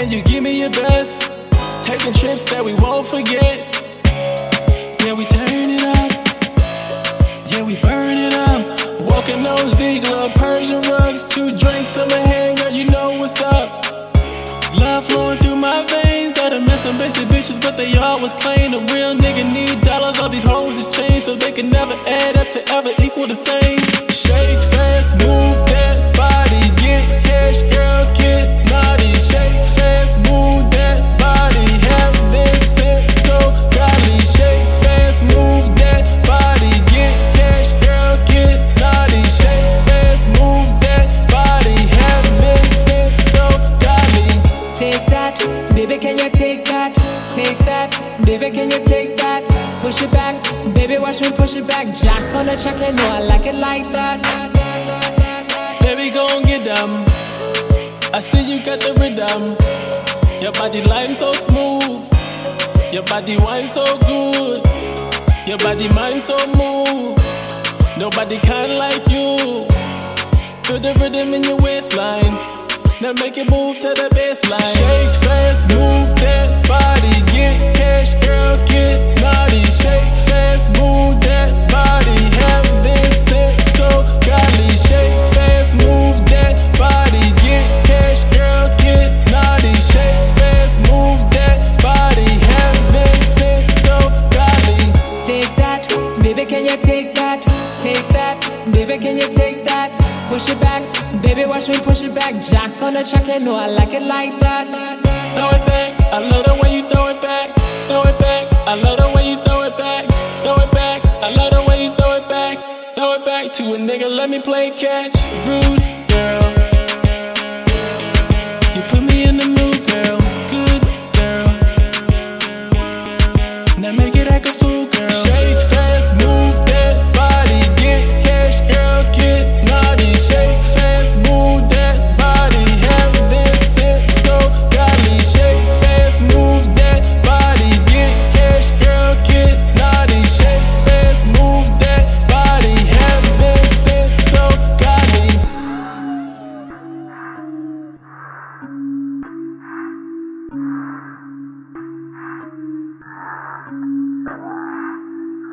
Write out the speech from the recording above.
and you give me your best. Taking trips that we won't forget. Yeah, we turn it up. Yeah, we burn it up. Walking no Ziegler, Persian rugs, two drinks, summer hand, girl, you know what's up. Love flowing through my veins. I done met some basic bitches, but they always playing. A real nigga need dollars. All these hoes is change, so they can never add up to ever equal the same. That, baby, can you take that? Push it back, baby, watch me push it back. Jak on the you know I like it like that. Baby, gon' get them. I see you got the rhythm. Your body line so smooth. Your body wine so good. Your body mind so move. Nobody kind like you. Feel the rhythm in your waistline. Now make it move to the baseline. Shake you take that? Take that, baby, can you take that? Push it back, baby, watch me push it back. Jak on the track, you know I like it like that. Throw it back, I love the way you throw it back. Throw it back, I love the way you throw it back. Throw it back, I love the way you throw it back. Throw it back to a nigga, let me play catch. Rude,